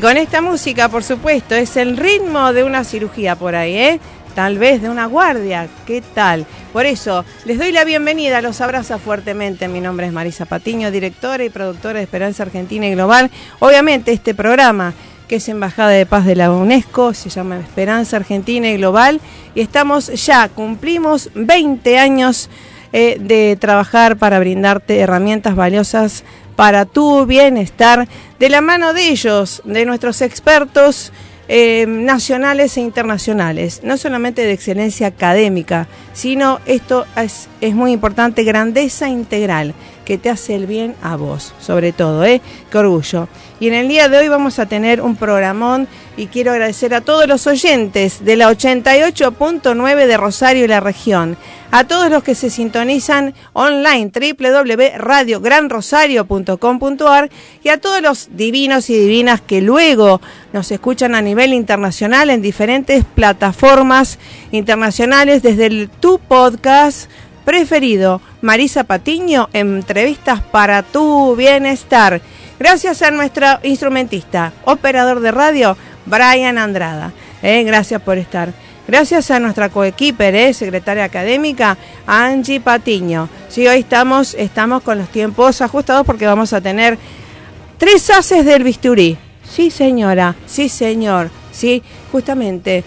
Con esta música, por supuesto, es el ritmo de una cirugía por ahí, ¿eh? Tal vez de una guardia, ¿qué tal? Por eso, les doy la bienvenida, los abraza fuertemente. Mi nombre es Marisa Patiño, directora y productora de Esperanza Argentina y Global. Obviamente, este programa que es Embajada de Paz de la UNESCO, se llama Esperanza Argentina y Global, y estamos ya, cumplimos 20 años eh, de trabajar para brindarte herramientas valiosas para tu bienestar, de la mano de ellos, de nuestros expertos eh, nacionales e internacionales, no solamente de excelencia académica, sino esto es, es, muy importante, grandeza integral, que te hace el bien a vos, sobre todo, ¿eh? Qué orgullo. Y en el día de hoy vamos a tener un programón y quiero agradecer a todos los oyentes de la 88.9 de Rosario y la región, a todos los que se sintonizan online www.radiogranrosario.com.ar y a todos los divinos y divinas que luego nos escuchan a nivel internacional en diferentes plataformas internacionales desde Tu Podcast preferido, Marisa Patiño, entrevistas para tu bienestar. Gracias a nuestro instrumentista, operador de radio, Brian Andrada. Eh, gracias por estar. Gracias a nuestra coequiper, eh, secretaria académica, Angie Patiño. Sí, hoy estamos, estamos con los tiempos ajustados porque vamos a tener tres haces del bisturí. Sí, señora, sí, señor, sí, justamente.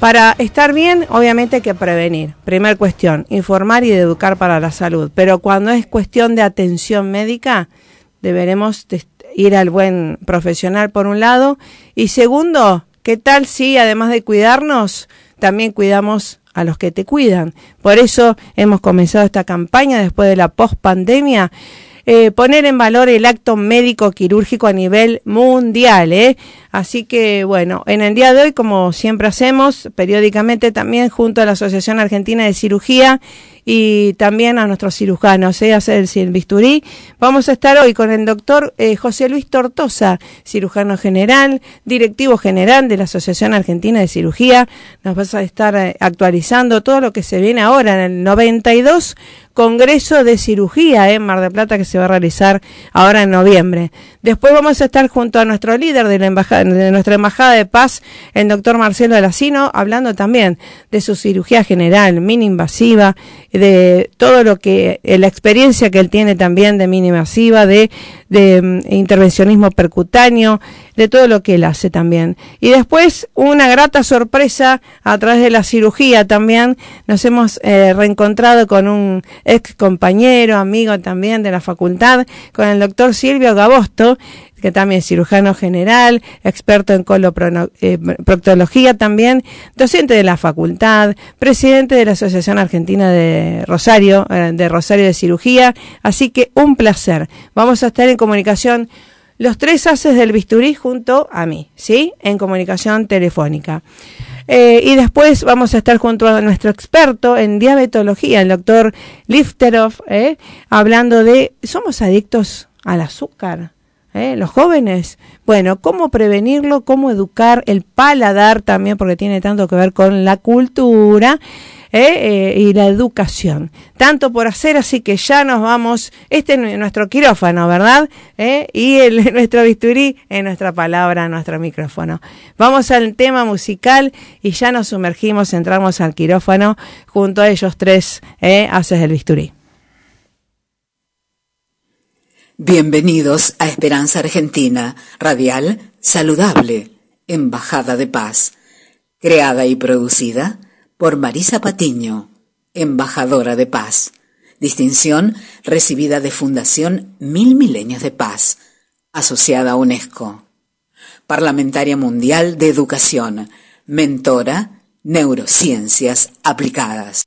Para estar bien, obviamente hay que prevenir. Primer cuestión, informar y educar para la salud. Pero cuando es cuestión de atención médica, deberemos ir al buen profesional por un lado. Y segundo, ¿qué tal si además de cuidarnos, también cuidamos a los que te cuidan? Por eso hemos comenzado esta campaña después de la post-pandemia. Eh, poner en valor el acto médico quirúrgico a nivel mundial. ¿eh? Así que bueno, en el día de hoy, como siempre hacemos, periódicamente también junto a la Asociación Argentina de Cirugía y también a nuestros cirujanos, ¿eh? hacer el bisturí. Vamos a estar hoy con el doctor eh, José Luis Tortosa, cirujano general, directivo general de la Asociación Argentina de Cirugía. Nos vas a estar eh, actualizando todo lo que se viene ahora en el 92 Congreso de Cirugía en Mar del Plata que se va a realizar ahora en noviembre. Después vamos a estar junto a nuestro líder de, la embajada, de nuestra Embajada de Paz, el doctor Marcelo Alacino, hablando también de su cirugía general, mini invasiva, de todo lo que, la experiencia que él tiene también de mini invasiva, de, de mm, intervencionismo percutáneo, de todo lo que él hace también. Y después una grata sorpresa a través de la cirugía también. Nos hemos eh, reencontrado con un ex compañero, amigo también de la facultad, con el doctor Silvio Gabosto, que también es cirujano general, experto en coloproctología también, docente de la facultad, presidente de la Asociación Argentina de Rosario, eh, de Rosario de Cirugía. Así que un placer. Vamos a estar en comunicación los tres haces del bisturí junto a mí, ¿sí? En comunicación telefónica. Eh, y después vamos a estar junto a nuestro experto en diabetología, el doctor Lifterov, ¿eh? hablando de, ¿somos adictos al azúcar? ¿Eh? los jóvenes. Bueno, ¿cómo prevenirlo? ¿Cómo educar el paladar también? Porque tiene tanto que ver con la cultura. ¿eh? y la educación. Tanto por hacer, así que ya nos vamos. Este es nuestro quirófano, ¿verdad? Y el, nuestro bisturí en nuestra palabra, nuestro micrófono. Vamos al tema musical y ya nos sumergimos, entramos al quirófano junto a ellos tres, haces el bisturí. Bienvenidos a Esperanza Argentina, radial, saludable, Embajada de Paz, creada y producida por Marisa Patiño, embajadora de paz. Distinción recibida de Fundación Mil Milenios de Paz, asociada a UNESCO. Parlamentaria Mundial de Educación, mentora, neurociencias aplicadas.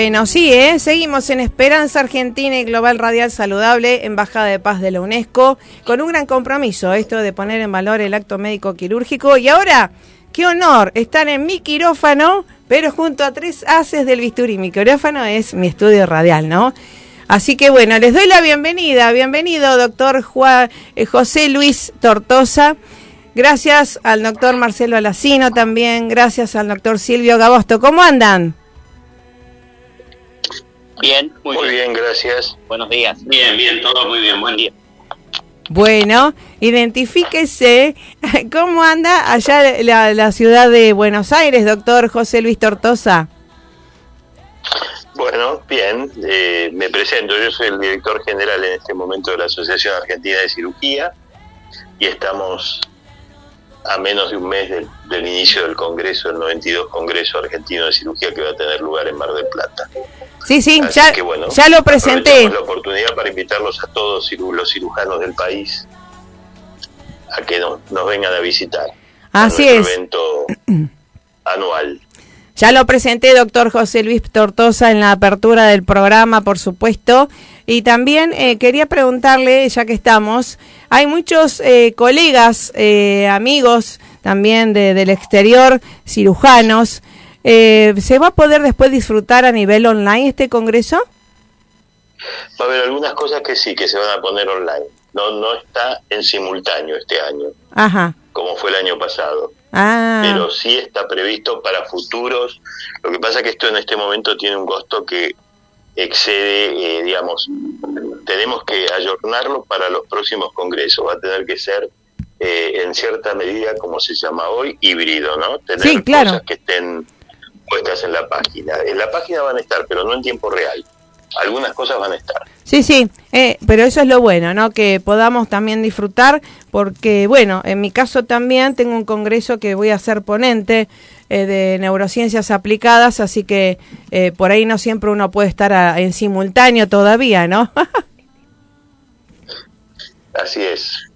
Bueno, sí, ¿eh? seguimos en Esperanza Argentina y Global Radial Saludable, Embajada de Paz de la UNESCO, con un gran compromiso, esto de poner en valor el acto médico quirúrgico. Y ahora, qué honor estar en mi quirófano, pero junto a tres haces del bisturí. Mi quirófano es mi estudio radial, ¿no? Así que bueno, les doy la bienvenida. Bienvenido, doctor eh, José Luis Tortosa. Gracias al doctor Marcelo Alacino también. Gracias al doctor Silvio Gabosto. ¿Cómo andan? Bien, muy, bien. gracias. Buenos días. Bien, bien, todo muy bien, buen día. Bueno, identifíquese cómo anda allá la, la ciudad de Buenos Aires, doctor José Luis Tortosa. Bueno, bien, eh, me presento, yo soy el director general en este momento de la Asociación Argentina de Cirugía y estamos a menos de un mes del, del inicio del Congreso, el 92 Congreso Argentino de Cirugía que va a tener lugar en Mar del Plata. Sí, sí, ya, ya lo presenté. la oportunidad para invitarlos a todos los cirujanos del país a que nos, vengan a visitar. Así es. evento anual. Ya lo presenté, doctor José Luis Tortosa, en la apertura del programa, por supuesto. Y también eh, quería preguntarle, ya que estamos, hay muchos eh, colegas, eh, amigos también de, del exterior, cirujanos, eh, ¿Se va a poder después disfrutar a nivel online este congreso? Va a haber algunas cosas que sí, que se van a poner online. No, no está en simultáneo este año, Ajá. Como fue el año pasado. Ah. Pero sí está previsto para futuros. Lo que pasa es que esto en este momento tiene un costo que excede, eh, digamos, tenemos que ayornarlo para los próximos congresos. Va a tener que ser eh, en cierta medida, como se llama hoy, híbrido, ¿no? Tener sí, claro. cosas que estén puestas en la página. En la página van a estar, pero no en tiempo real. Algunas cosas van a estar. Sí, sí, eh, pero eso es lo bueno, ¿no? Que podamos también disfrutar, porque, bueno, en mi caso también tengo un congreso que voy a ser ponente eh, de neurociencias aplicadas, así que eh, por ahí no siempre uno puede estar en simultáneo todavía, ¿no? así es.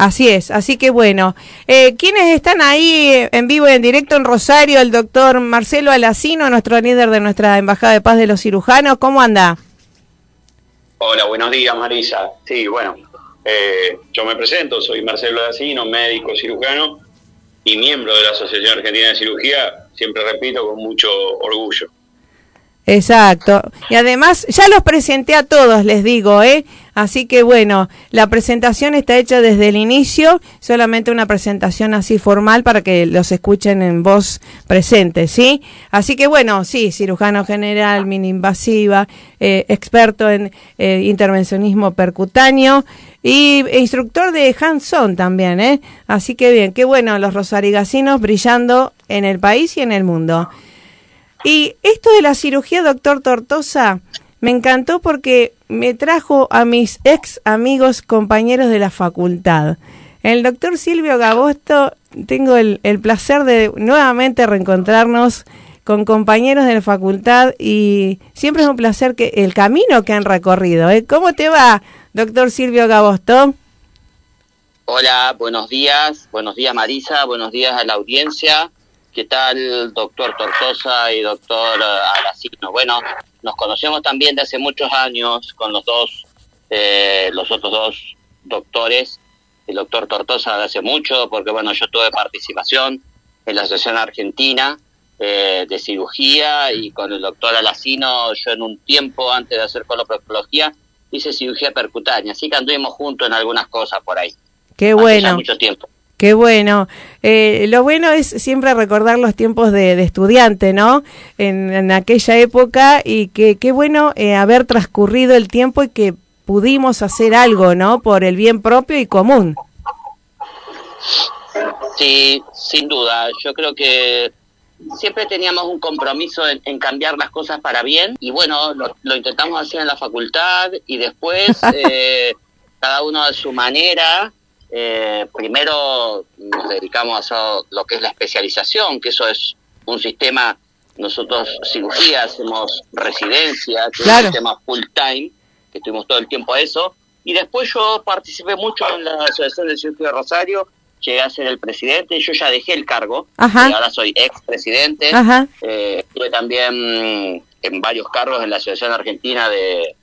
Así es, así que bueno, eh, ¿quiénes están ahí en vivo y en directo en Rosario? El doctor Marcelo Alacino, nuestro líder de nuestra Embajada de Paz de los Cirujanos, ¿cómo anda? Hola, buenos días Marisa. Sí, bueno, eh, yo me presento, soy Marcelo Alacino, médico cirujano y miembro de la Asociación Argentina de Cirugía, siempre repito, con mucho orgullo. Exacto. Y además, ya los presenté a todos, les digo, ¿eh? Así que bueno, la presentación está hecha desde el inicio, solamente una presentación así formal para que los escuchen en voz presente, ¿sí? Así que bueno, sí, cirujano general, mini invasiva, eh, experto en eh, intervencionismo percutáneo y e instructor de hands-on también, ¿eh? Así que bien, qué bueno, los rosarigasinos brillando en el país y en el mundo. Y esto de la cirugía, doctor Tortosa, me encantó porque me trajo a mis ex amigos compañeros de la facultad. El doctor Silvio Gabosto, tengo el, placer de nuevamente reencontrarnos con compañeros de la facultad y siempre es un placer que el camino que han recorrido. ¿eh? ¿Cómo te va, doctor Silvio Gabosto? Hola, buenos días, buenos días Marisa, buenos días a la audiencia. ¿Qué tal, doctor Tortosa y doctor Alacino? Bueno, nos conocemos también de hace muchos años con los dos, eh, los otros dos doctores. El doctor Tortosa de hace mucho, porque bueno, yo tuve participación en la Asociación Argentina eh, de Cirugía y con el doctor Alacino, yo en un tiempo antes de hacer coloproctología hice cirugía percutánea, así que anduvimos juntos en algunas cosas por ahí. Qué bueno. mucho tiempo. Qué bueno. Eh, lo bueno es siempre recordar los tiempos de, estudiante, ¿no? En, aquella época y que qué bueno eh, haber transcurrido el tiempo y que pudimos hacer algo, ¿no? Por el bien propio y común. Sí, sin duda. Yo creo que siempre teníamos un compromiso en, cambiar las cosas para bien y bueno, lo, intentamos hacer en la facultad y después eh, cada uno a su manera eh, primero nos dedicamos a hacer lo que es la especialización, que eso es un sistema, nosotros cirugía, hacemos residencia, que es un sistema full time, que estuvimos todo el tiempo a eso, y después yo participé mucho en la Asociación de Cirugía de Rosario, llegué a ser el presidente, yo ya dejé el cargo, y ahora soy ex presidente, eh, estuve también en varios cargos en la Asociación Argentina de,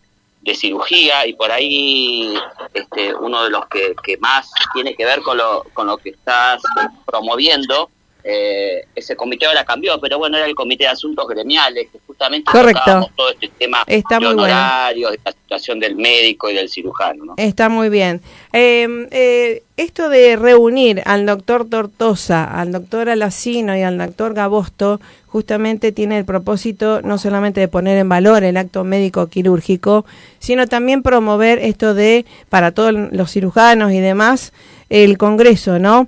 de cirugía y por ahí este, uno de los que, que, más tiene que ver con lo, con lo que estás promoviendo, eh, ese comité ahora cambió, pero bueno, era el comité de asuntos gremiales, que justamente Correcto. todo este tema Está de honorarios, de la situación del médico y del cirujano. ¿no? Está muy bien. Em, eh, esto de reunir al doctor Tortosa, al doctor Alacino y al doctor Gabosto, justamente tiene el propósito no solamente de poner en valor el acto médico quirúrgico, sino también promover esto de, para todos los cirujanos y demás, el Congreso, ¿no?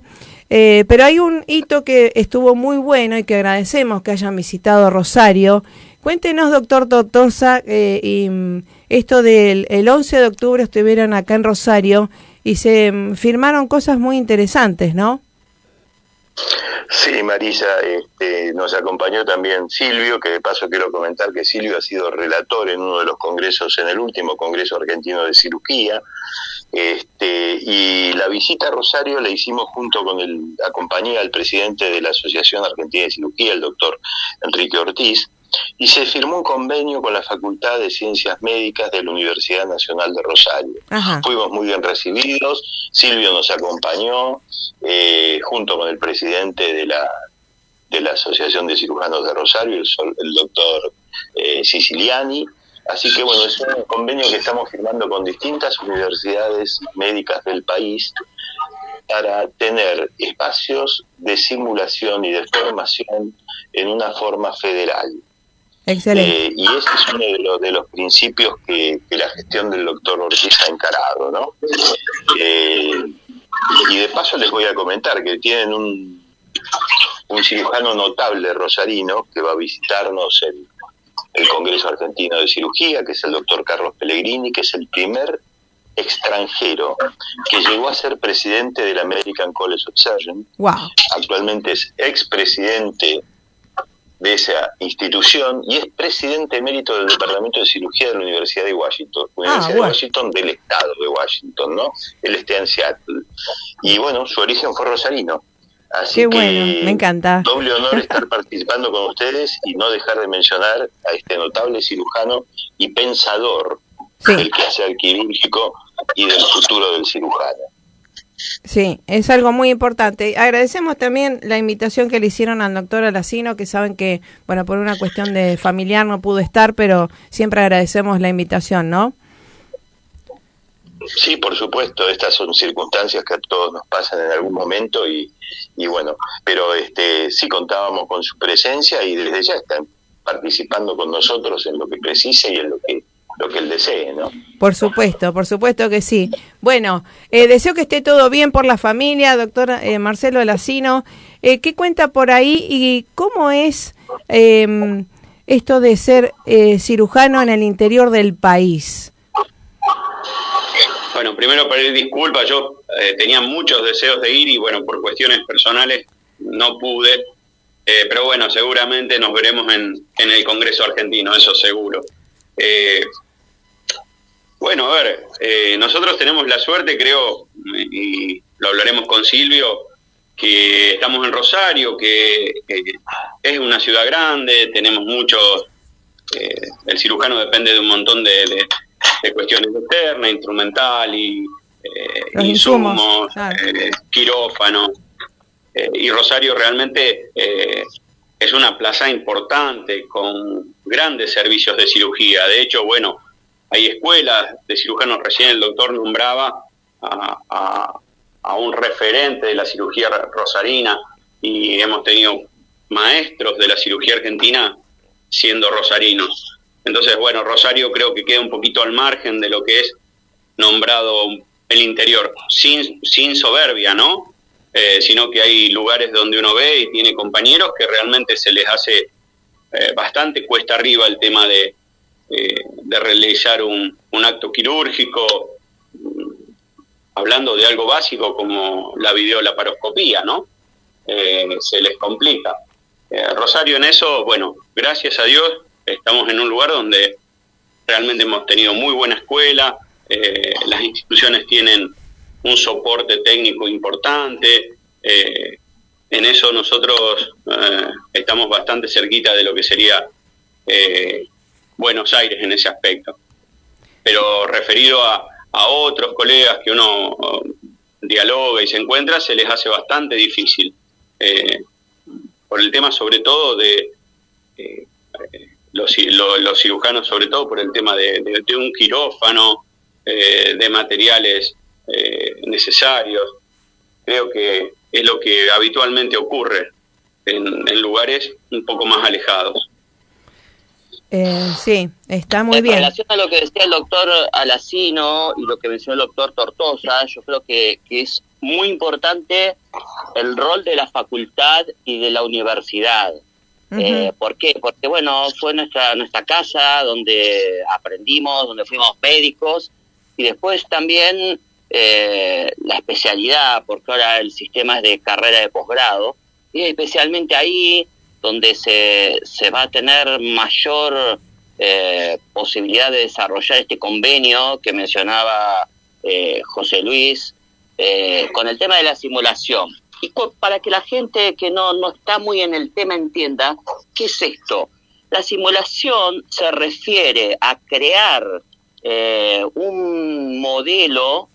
Eh, pero hay un hito que estuvo muy bueno y que agradecemos que hayan visitado Rosario. Cuéntenos, doctor Tortosa, eh, mm, esto del el 11 de octubre estuvieron acá en Rosario y se mm, firmaron cosas muy interesantes, ¿no? Sí, Marisa, este, nos acompañó también Silvio, que de paso quiero comentar que Silvio ha sido relator en uno de los congresos, en el último Congreso Argentino de Cirugía, este, y la visita a Rosario la hicimos junto con el, acompañía al presidente de la Asociación Argentina de Cirugía, el doctor Enrique Ortiz, y se firmó un convenio con la Facultad de Ciencias Médicas de la Universidad Nacional de Rosario. Fuimos muy bien recibidos, Silvio nos acompañó eh, junto con el presidente de la, de la Asociación de Cirujanos de Rosario, el, doctor eh, Siciliani. Así que bueno, es un convenio que estamos firmando con distintas universidades médicas del país para tener espacios de simulación y de formación en una forma federal. Eh, y ese es uno de los, principios que, la gestión del doctor Ortiz ha encarado, ¿no? Eh, y de paso les voy a comentar que tienen un, un cirujano notable rosarino que va a visitarnos en el Congreso Argentino de Cirugía, que es el doctor Carlos Pellegrini, que es el primer extranjero que llegó a ser presidente del American College of Surgeons. Actualmente es expresidente de esa institución y es presidente emérito del Departamento de Cirugía de la Universidad de Washington, ah, Universidad de Washington del Estado de Washington, ¿no? Él está en Seattle. Y bueno, su origen fue rosarino. Así Qué bueno, me encanta. Doble honor estar participando con ustedes y no dejar de mencionar a este notable cirujano y pensador del quehacer quirúrgico y del futuro del cirujano. Sí, es algo muy importante. Agradecemos también la invitación que le hicieron al doctor Alacino, que saben que, bueno, por una cuestión de familiar no pudo estar, pero siempre agradecemos la invitación, ¿no? Sí, por supuesto, estas son circunstancias que a todos nos pasan en algún momento y, y bueno, pero este sí contábamos con su presencia y desde ya están participando con nosotros en lo que precise y en lo que lo que él desee, ¿no? Por supuesto, por supuesto que sí. Bueno, eh, deseo que esté todo bien por la familia, doctor eh, Marcelo Lacino. Eh, ¿Qué cuenta por ahí y cómo es em, esto de ser cirujano en el interior del país? Bueno, primero pedir disculpas, yo tenía muchos deseos de ir y bueno, por cuestiones personales no pude, pero bueno, seguramente nos veremos en, en el Congreso argentino, eso seguro. Eh, bueno, a ver, eh, nosotros tenemos la suerte, creo, y lo hablaremos con Silvio, que estamos en Rosario, que, es una ciudad grande, tenemos muchos, eh, el cirujano depende de un montón de, cuestiones externas, instrumental y eh, insumos, quirófano, y Rosario realmente es una plaza importante con grandes servicios de cirugía. De hecho, bueno, hay escuelas de cirujanos, recién el doctor nombraba a, un referente de la cirugía rosarina y hemos tenido maestros de la cirugía argentina siendo rosarinos. Entonces, bueno, Rosario creo que queda un poquito al margen de lo que es nombrado el interior, sin, sin soberbia, ¿no? Eh, sino que hay lugares donde uno ve y tiene compañeros que realmente se les hace eh, bastante cuesta arriba el tema de, eh, de realizar un, acto quirúrgico, mm, hablando de algo básico como la videolaparoscopía, ¿no? Se les complica. Rosario en eso, bueno, gracias a Dios estamos en un lugar donde realmente hemos tenido muy buena escuela, las instituciones tienen un soporte técnico importante, en eso nosotros eh, estamos bastante cerquita de lo que sería eh, Buenos Aires en ese aspecto. Pero referido a, otros colegas que uno dialoga y se encuentra, se les hace bastante difícil. Eh, por el tema sobre todo de los, cirujanos, sobre todo por el tema de, de un quirófano, de materiales necesarios. Creo que es lo que habitualmente ocurre en, lugares un poco más alejados. Eh, sí, está muy bien. En relación a lo que decía el doctor Alacino y lo que mencionó el doctor Tortosa, yo creo que, es muy importante el rol de la facultad y de la universidad. Eh, ¿Por qué? Porque, bueno, fue nuestra, nuestra casa donde aprendimos, donde fuimos médicos y después también eh, la especialidad, porque ahora el sistema es de carrera de posgrado, y especialmente ahí donde se, se va a tener mayor eh, posibilidad de desarrollar este convenio que mencionaba eh, José Luis con el tema de la simulación. Y para que la gente que no, no está muy en el tema entienda, ¿qué es esto? La simulación se refiere a crear un modelo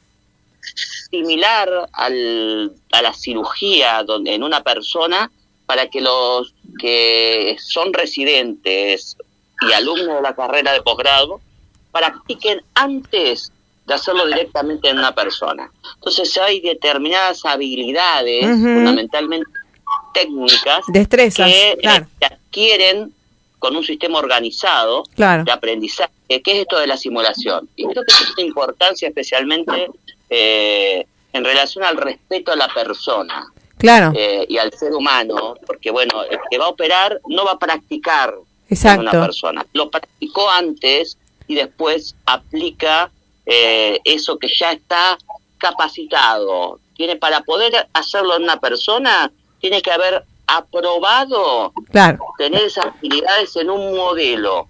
similar al, a la cirugía donde, en una persona para que los que son residentes y alumnos de la carrera de posgrado practiquen antes de hacerlo directamente en una persona. Entonces hay determinadas habilidades, fundamentalmente técnicas, Destrezas, que, que, adquieren con un sistema organizado de aprendizaje, que es esto de la simulación. Y creo que es una importancia especialmente eh, en relación al respeto a la persona. Claro. Eh, y al ser humano, porque bueno, el que va a operar no va a practicar Exacto. una persona. Lo practicó antes y después aplica eh, eso que ya está capacitado. Tiene para poder hacerlo en una persona, tiene que haber aprobado claro. tener esas habilidades en un modelo.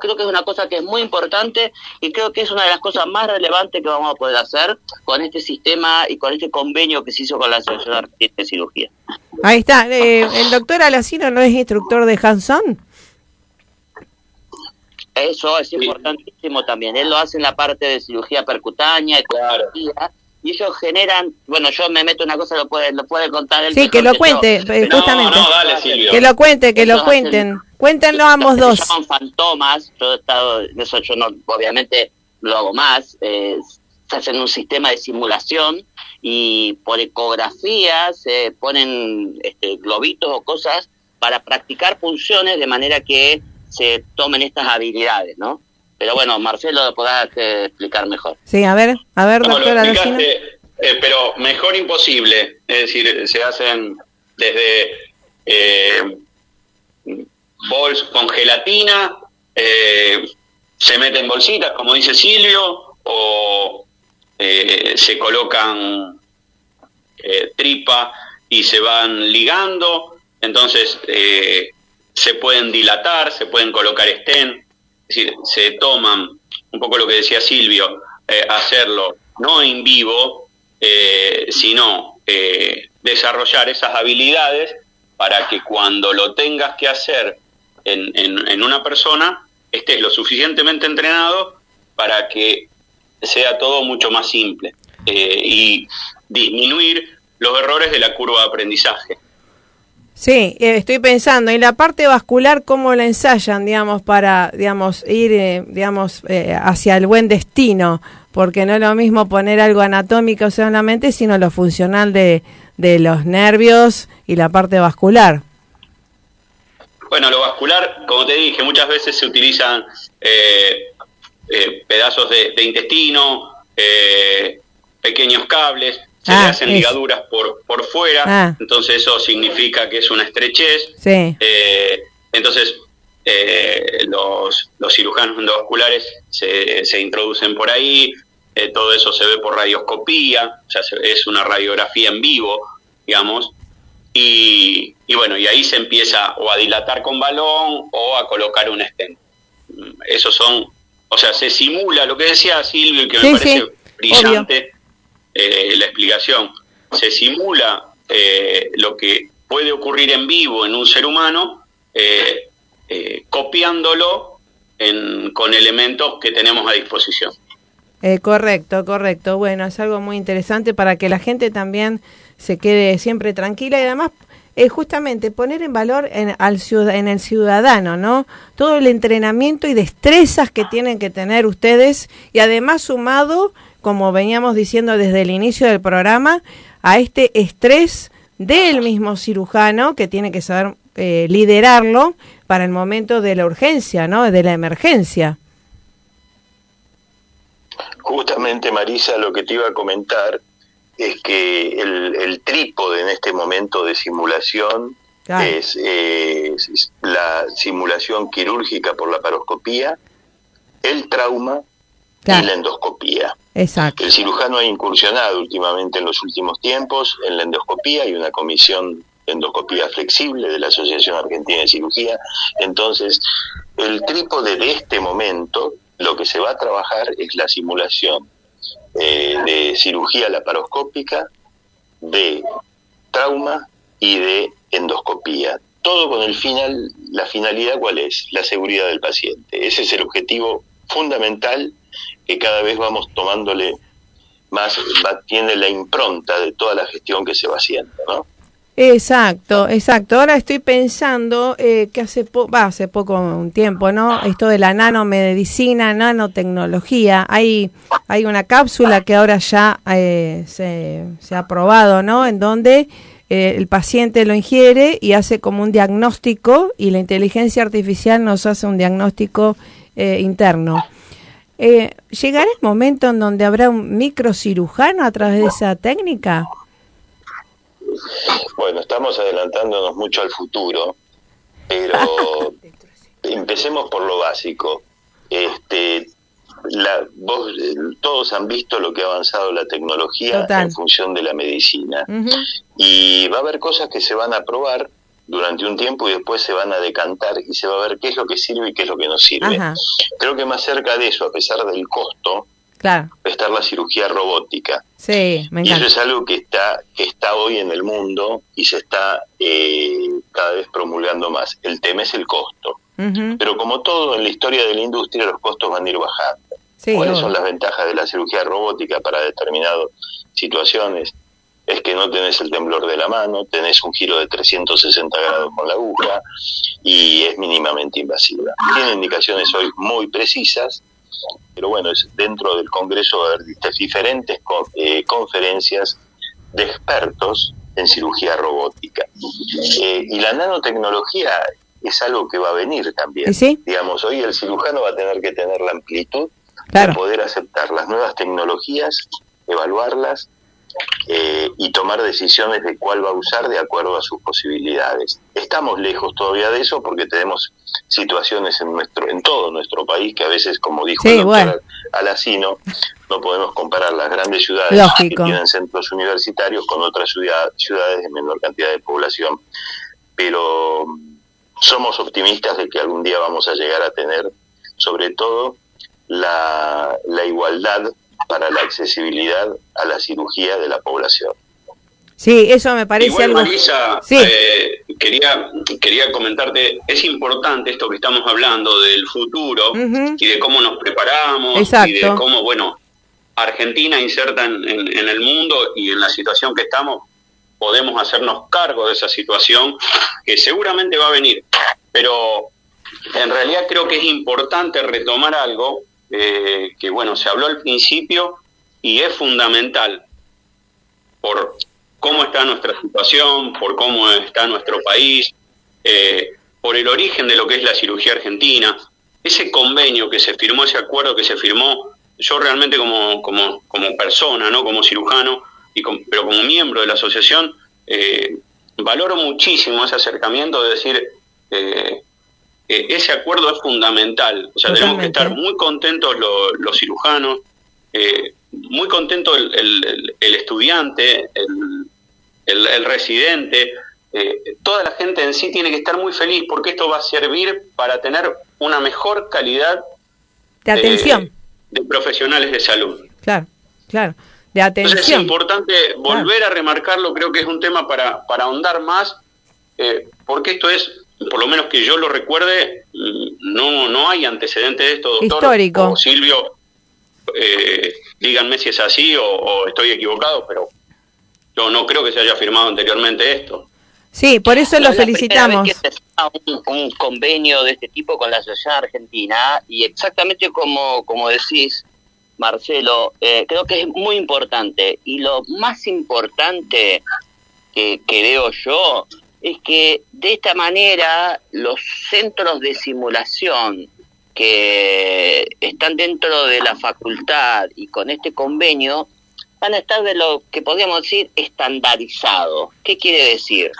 Creo que es una cosa que es muy importante y creo que es una de las cosas más relevantes que vamos a poder hacer con este sistema y con este convenio que se hizo con la Asociación de Cirugía. Ahí está. Eh, ¿El doctor Alacino no es instructor de Hanson? Eso es importantísimo también. Él lo hace en la parte de cirugía percutánea, y ellos generan, bueno, yo me meto una cosa, lo puede, lo puede contar él. Sí, que lo cuente, eh, justamente. Que lo cuente, que lo cuenten. Cuéntenlo ambos dos. Son fantomas, yo he estado, eso yo no, obviamente lo hago más, eh, se hacen un sistema de simulación y por ecografía se ponen este, globitos o cosas para practicar funciones de manera que se tomen estas habilidades, ¿no? Pero bueno, Marcelo lo podrá este, explicar mejor. Sí, a ver, a ver, doctora eh, pero mejor imposible. Es decir, se hacen desde eh, bols con gelatina, eh, se meten bolsitas, como dice Silvio, o eh, se colocan tripa y se van ligando. Entonces, se pueden dilatar, se pueden colocar stent es decir, se toman, un poco lo que decía Silvio, eh, hacerlo no en vivo, eh, sino eh, desarrollar esas habilidades para que cuando lo tengas que hacer en, en, una persona, estés lo suficientemente entrenado para que sea todo mucho más simple y disminuir los errores de la curva de aprendizaje. Sí, eh, estoy pensando, en la parte vascular, ¿cómo la ensayan, digamos, para, digamos, ir, eh, digamos, eh, hacia el buen destino? Porque no es lo mismo poner algo anatómico solamente, sino lo funcional de, de los nervios y la parte vascular. Bueno, lo vascular, como te dije, muchas veces se utilizan pedazos de, de intestino, pequeños cables, se le ah, hacen ligaduras por, por fuera, ah. entonces eso significa que es una estrechez. Eh, entonces, eh, los, los cirujanos endovasculares se, se introducen por ahí, eh, todo eso se ve por radioscopía, o sea, es una radiografía en vivo, digamos, y, y, bueno, y ahí se empieza o a dilatar con balón o a colocar un stent. Esos son, o sea, se simula lo que decía Silvio que me parece brillante. Eh, la explicación. Se simula eh, lo que puede ocurrir en vivo en un ser humano, eh, copiándolo con elementos que tenemos a disposición. correcto, correcto. Bueno, es algo muy interesante para que la gente también se quede siempre tranquila y además justamente poner en valor en, al en el ciudadano, ¿no? Todo el entrenamiento y destrezas que tienen que tener ustedes y además sumado como veníamos diciendo desde el inicio del programa, a este estrés del mismo cirujano que tiene que saber eh, liderarlo para el momento de la urgencia, ¿no? De la emergencia. Justamente, Marisa, lo que te iba a comentar es que el, trípode en este momento de simulación es, es, la simulación quirúrgica por la paroscopía, el trauma y la endoscopía. Exacto. El cirujano ha incursionado últimamente en los últimos tiempos en la endoscopía, hay una comisión de endoscopía flexible de la Asociación Argentina de Cirugía. Entonces, el trípode de este momento, lo que se va a trabajar es la simulación eh, de cirugía laparoscópica, de trauma y de endoscopía. Todo con el final, la finalidad cuál es? La seguridad del paciente. Ese es el objetivo fundamental que cada vez vamos tomándole más, tiene la impronta de toda la gestión que se va haciendo, ¿no? Exacto, exacto. Ahora estoy pensando eh, que hace, va, hace poco un tiempo, ¿no? Esto de la nanomedicina, nanotecnología. Hay, hay una cápsula que ahora ya eh, se, se, ha probado, ¿no? En donde eh, el paciente lo ingiere y hace como un diagnóstico y la inteligencia artificial nos hace un diagnóstico interno. Eh, ¿Llegará el momento en donde habrá un microcirujano a través de esa técnica? Bueno, estamos adelantándonos mucho al futuro, pero empecemos por lo básico. Este, la, vos, todos han visto lo que ha avanzado la tecnología en función de la medicina. Y va a haber cosas que se van a probar durante un tiempo y después se van a decantar y se va a ver qué es lo que sirve y qué es lo que no sirve. Creo que más cerca de eso, a pesar del costo, claro. está la cirugía robótica. Sí, me y eso es algo que está, que está hoy en el mundo y se está eh, cada vez promulgando más. El tema es el costo. Pero como todo en la historia de la industria, los costos van a ir bajando. ¿Cuáles son las ventajas de la cirugía robótica para determinadas situaciones? Es que no tenés el temblor de la mano, tenés un giro de 360 grados con la aguja y es mínimamente invasiva. Tiene indicaciones hoy muy precisas, pero bueno, es dentro del Congreso va a haber diferentes eh, conferencias de expertos en cirugía robótica. Eh, y la nanotecnología es algo que va a venir también. Digamos, hoy el cirujano va a tener que tener la amplitud de poder aceptar las nuevas tecnologías, evaluarlas eh, y tomar decisiones de cuál va a usar de acuerdo a sus posibilidades. Estamos lejos todavía de eso porque tenemos situaciones en nuestro en todo nuestro país que a veces, como dijo el doctor Alacino, no podemos comparar las grandes ciudades que tienen centros universitarios con otras ciudades de menor cantidad de población. Pero somos optimistas de que algún día vamos a llegar a tener, sobre todo, la, igualdad para la accesibilidad a la cirugía de la población. Sí, eso me parece algo... Marisa, eh, quería, quería comentarte, es importante esto que estamos hablando del futuro y de cómo nos preparamos y de cómo, bueno, Argentina inserta en, en, el mundo y en la situación que estamos, podemos hacernos cargo de esa situación que seguramente va a venir. Pero en realidad creo que es importante retomar algo eh, que, bueno, se habló al principio y es fundamental por cómo está nuestra situación, por cómo está nuestro país, eh, por el origen de lo que es la cirugía argentina. Ese convenio que se firmó, ese acuerdo que se firmó, yo realmente como, como, como persona, no como cirujano, pero como miembro de la asociación, eh, valoro muchísimo ese acercamiento de decir, ese acuerdo es fundamental. O sea, tenemos que estar muy contentos los cirujanos, eh, muy contento el, estudiante, el, residente, toda la gente en sí tiene que estar muy feliz porque esto va a servir para tener una mejor calidad de atención de profesionales de salud. Claro, claro de atención. Entonces es importante volver a remarcarlo, creo que es un tema para, para ahondar más, eh, porque esto es, por lo menos que yo lo recuerde, no, no hay antecedentes de esto, doctor. Histórico. O Silvio, eh, díganme si es así o, estoy equivocado, pero yo no creo que se haya firmado anteriormente esto. Sí, por eso lo felicitamos. un, un, convenio de este tipo con la Sociedad Argentina y exactamente como, como decís, Marcelo, eh, creo que es muy importante. Y lo más importante que, veo yo es que de esta manera los centros de simulación que están dentro de la facultad y con este convenio van a estar de lo que podríamos decir estandarizados. ¿Qué quiere decir?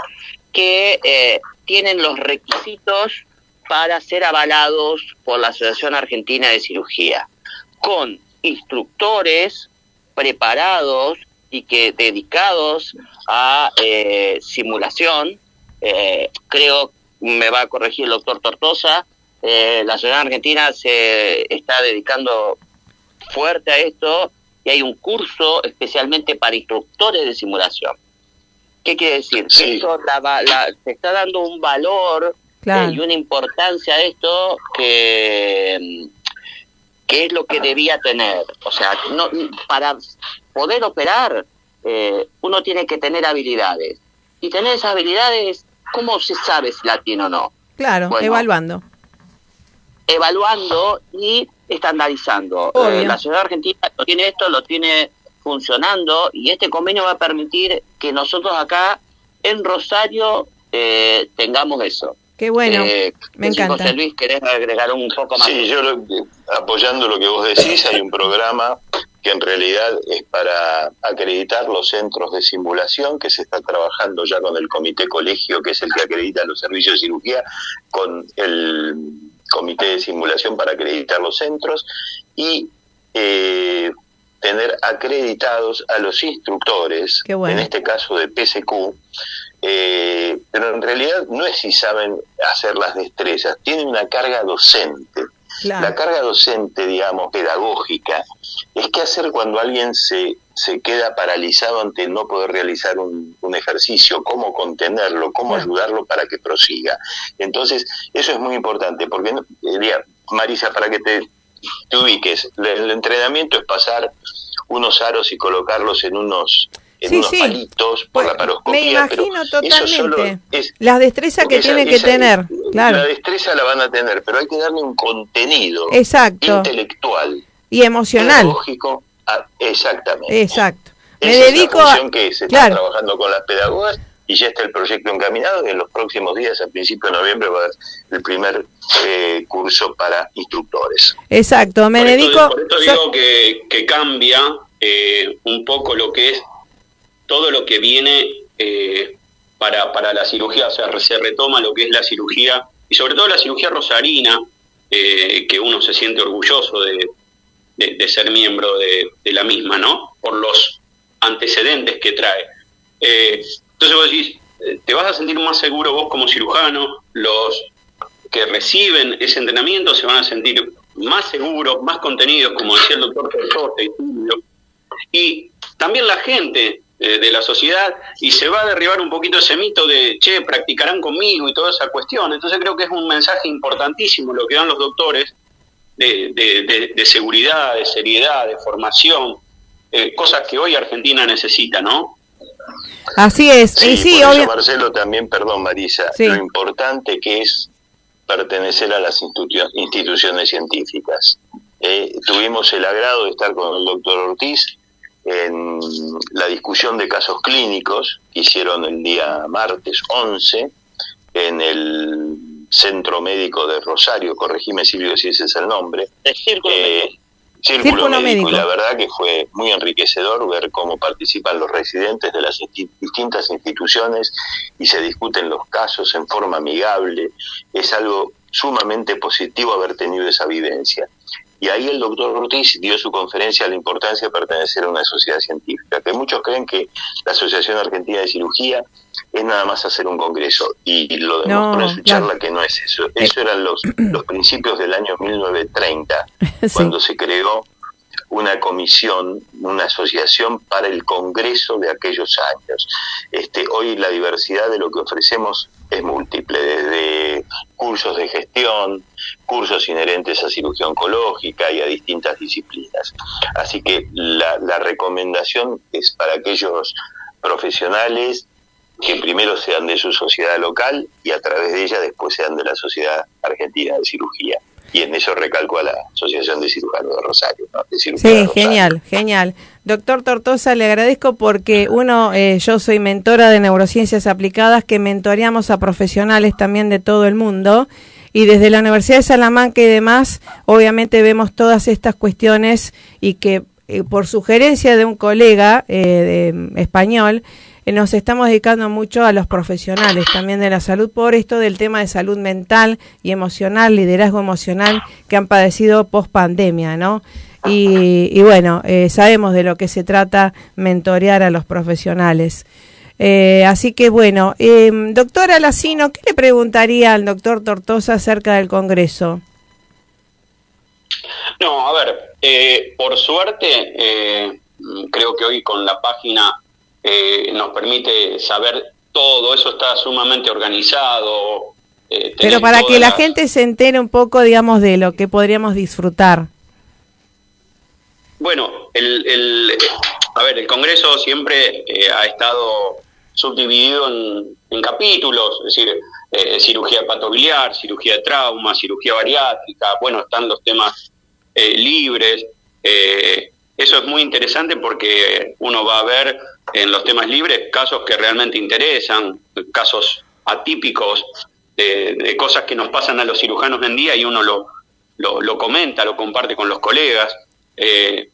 Que eh, tienen los requisitos para ser avalados por la Asociación Argentina de Cirugía, con instructores preparados y que dedicados a eh, simulación, eh, creo me va a corregir el doctor Tortosa, eh, la ciudad argentina se está dedicando fuerte a esto y hay un curso especialmente para instructores de simulación. ¿Qué quiere decir? Que esto se está dando un valor y una importancia a esto que qué es lo que debía tener. O sea, no, para poder operar, eh, uno tiene que tener habilidades. Y tener esas habilidades, ¿cómo se sabe si la tiene o no? Claro, evaluando. Evaluando y estandarizando. Eh, la ciudad argentina lo tiene esto, lo tiene funcionando y este convenio va a permitir que nosotros acá en Rosario eh, tengamos eso. Qué bueno, eh, me encanta. José Luis, ¿querés agregar un poco más? Sí, yo apoyando lo que vos decís, hay un programa que en realidad es para acreditar los centros de simulación que se está trabajando ya con el comité colegio, que es el que acredita los servicios de cirugía, con el, comité de simulación para acreditar los centros y eh, tener acreditados a los instructores, en este caso de PSQ, eh, pero en realidad no es si saben hacer las destrezas, tienen una carga docente. La carga docente, digamos, pedagógica, es qué hacer cuando alguien se, se queda paralizado ante no poder realizar un, ejercicio, cómo contenerlo, cómo ayudarlo para que prosiga. Entonces, eso es muy importante, porque, diría, Marisa, para que te, te ubiques, el entrenamiento es pasar unos aros y colocarlos en unos en unos palitos por la paroscopía. Me imagino totalmente. Es, la destreza que tiene que tener. Claro. La destreza la van a tener, pero hay que darle un contenido Exacto. intelectual y emocional. Pedagógico. exactamente. Exacto. Me dedico a. que se está trabajando con las pedagogas y ya está el proyecto encaminado. En los próximos días, a principios de noviembre, va a haber el primer eh, curso para instructores. Exacto, me dedico. por esto digo que, que cambia eh, un poco lo que es todo lo que viene eh, para, para la cirugía, o sea, se retoma lo que es la cirugía, y sobre todo la cirugía rosarina, eh, que uno se siente orgulloso de, de, ser miembro de, la misma, ¿no? Por los antecedentes que trae. Eh, entonces vos decís, te vas a sentir más seguro vos como cirujano, los que reciben ese entrenamiento se van a sentir más seguros, más contenidos, como decía el doctor y y también la gente eh, de la sociedad y se va a derribar un poquito ese mito de, che, practicarán conmigo y toda esa cuestión. Entonces creo que es un mensaje importantísimo lo que dan los doctores de, de, seguridad, de seriedad, de formación, eh, cosas que hoy Argentina necesita, ¿no? Así es, sí, sí Marcelo, también, perdón Marisa, lo importante que es pertenecer a las instituciones científicas. Eh, tuvimos el agrado de estar con el doctor Ortiz en la discusión de casos clínicos que hicieron el día martes 11 en el Centro Médico de Rosario, corregime Silvio si ese es el nombre. El Círculo, eh, médico. Y la verdad que fue muy enriquecedor ver cómo participan los residentes de las distintas instituciones y se discuten los casos en forma amigable. Es algo sumamente positivo haber tenido esa vivencia. Y ahí el doctor Ortiz dio su conferencia a la importancia de pertenecer a una sociedad científica, que muchos creen que la Asociación Argentina de Cirugía es nada más hacer un congreso, y lo demostró en su charla que no es eso. Eh, Eso eran los, los principios del año 1930, cuando se creó una comisión, una asociación para el Congreso de aquellos años. Este, hoy la diversidad de lo que ofrecemos es múltiple, desde cursos de gestión, cursos inherentes a cirugía oncológica y a distintas disciplinas. Así que la, la recomendación es para aquellos profesionales que primero sean de su sociedad local y a través de ella después sean de la Sociedad Argentina de Cirugía y en eso recalco a la Asociación de Cirujanos de Rosario. sí, genial, genial. Doctor Tortosa, le agradezco porque uno, eh, yo soy mentora de neurociencias aplicadas que mentoreamos a profesionales también de todo el mundo y desde la Universidad de Salamanca y demás, obviamente vemos todas estas cuestiones y que eh, por sugerencia de un colega eh, de, español, nos estamos dedicando mucho a los profesionales también de la salud por esto del tema de salud mental y emocional, liderazgo emocional que han padecido post pandemia, ¿no? Y, bueno, eh, sabemos de lo que se trata mentorear a los profesionales. Eh, así que bueno, eh, doctora Lacino, ¿qué le preguntaría al doctor Tortosa acerca del Congreso? No, a ver, por suerte, creo que hoy con la página eh, nos permite saber todo, eso está sumamente organizado. Eh, Pero para que la... gente se entere un poco, digamos, de lo que podríamos disfrutar. Bueno, el, a ver, el Congreso siempre eh, ha estado subdividido en, capítulos, es decir, cirugía patobiliar, cirugía de trauma, cirugía bariátrica, bueno, están los temas libres. Eso es muy interesante porque uno va a ver en los temas libres casos que realmente interesan, casos atípicos de, cosas que nos pasan a los cirujanos en día y uno lo, lo, comenta, lo comparte con los colegas. Eh,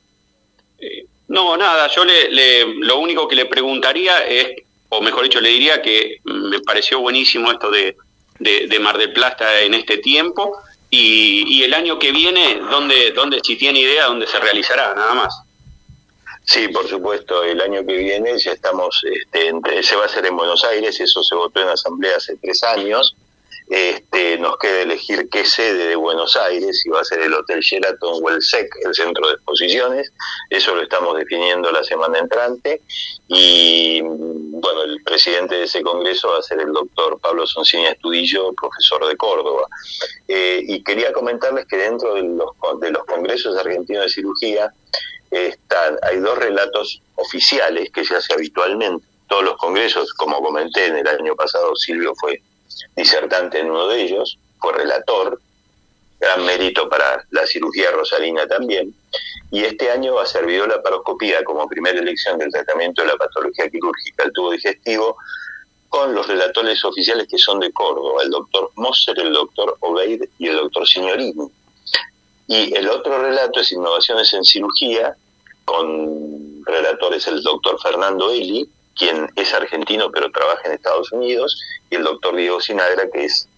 eh, no, nada, yo le, lo único que le preguntaría es, o mejor dicho, le diría que me pareció buenísimo esto de, de, Mar del Plata en este tiempo Y, el año que viene, ¿dónde, ¿dónde, si tiene idea, dónde se realizará? Nada más. Sí, por supuesto, el año que viene ya estamos, este, se va a hacer en Buenos Aires, eso se votó en asamblea hace tres años. Este, nos queda elegir qué sede de Buenos Aires, si va a ser el Hotel Sheraton o el SEC, el Centro de Exposiciones, eso lo estamos definiendo la semana entrante. Y bueno, el presidente de ese congreso va a ser el doctor Pablo Soncini Estudillo, profesor de Córdoba. Eh, y quería comentarles que dentro de los, de los congresos argentinos de cirugía están, hay dos relatos oficiales que se hace habitualmente. Todos los congresos, como comenté en el año pasado, Silvio fue disertante en uno de ellos, fue relator, gran mérito para la cirugía rosalina también, y este año ha servido la paroscopía como primera elección del tratamiento de la patología quirúrgica del tubo digestivo con los relatores oficiales que son de Córdoba, el doctor Moser, el doctor Obeid y el doctor Signorini. Y el otro relato es Innovaciones en Cirugía, con relatores el doctor Fernando Eli, quien es argentino pero trabaja en Estados Unidos, y el doctor Diego Sinagra, que es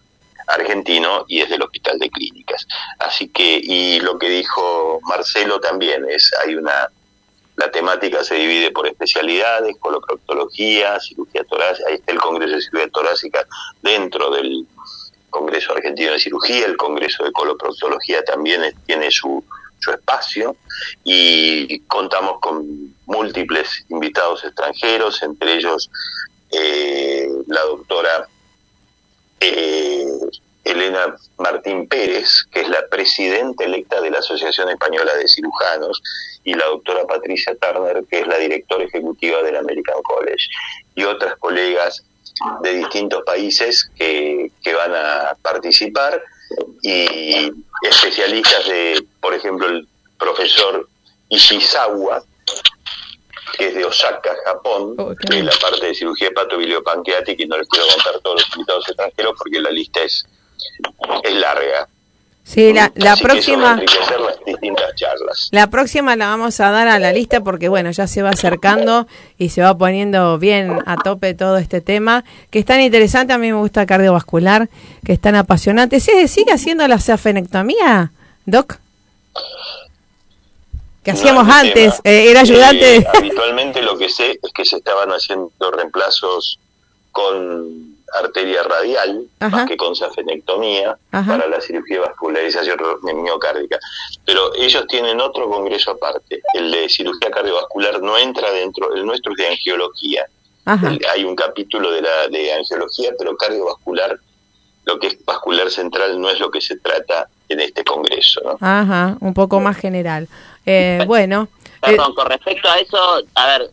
argentino y es del Hospital de Clínicas. Así que, y lo que dijo Marcelo también es, hay una, la temática se divide por especialidades, coloproctología, cirugía torácica, ahí está el Congreso de Cirugía Torácica dentro del Congreso Argentino de Cirugía, el Congreso de Coloproctología también tiene su, su espacio y contamos con múltiples invitados extranjeros, entre ellos eh, la doctora eh, Elena Martín Pérez, que es la presidenta electa de la Asociación Española de Cirujanos, y la doctora Patricia Turner, que es la directora ejecutiva del American College, y otras colegas de distintos países que, que van a participar y especialistas de, por ejemplo, el profesor Ishizawa, que es de Osaka, Japón, oh, que es la parte de cirugía hepatobiliopancreática y no les quiero contar todos los invitados extranjeros porque la lista es, es larga. Sí, la, la próxima. las distintas charlas. La próxima la vamos a dar a la lista porque, bueno, ya se va acercando y se va poniendo bien a tope todo este tema, que es tan interesante. A mí me gusta cardiovascular, que es tan apasionante. ¿Se sigue haciendo la safenectomía, Doc? Que hacíamos antes, eh, era ayudante. Eh, habitualmente lo que sé es que se estaban haciendo reemplazos con arteria radial, más que con safenectomía, para la cirugía vascularización miocárdica. Pero ellos tienen otro congreso aparte. El de cirugía cardiovascular no entra dentro, el nuestro es de angiología. hay un capítulo de la de angiología, pero cardiovascular, lo que es vascular central, no es lo que se trata en este congreso. ¿no? Ajá, un poco más general. Eh, bueno. Perdón, con respecto a eso, a ver,